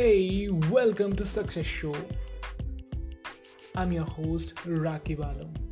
Hey, welcome to Success Show. I'm your host, Raki Balam.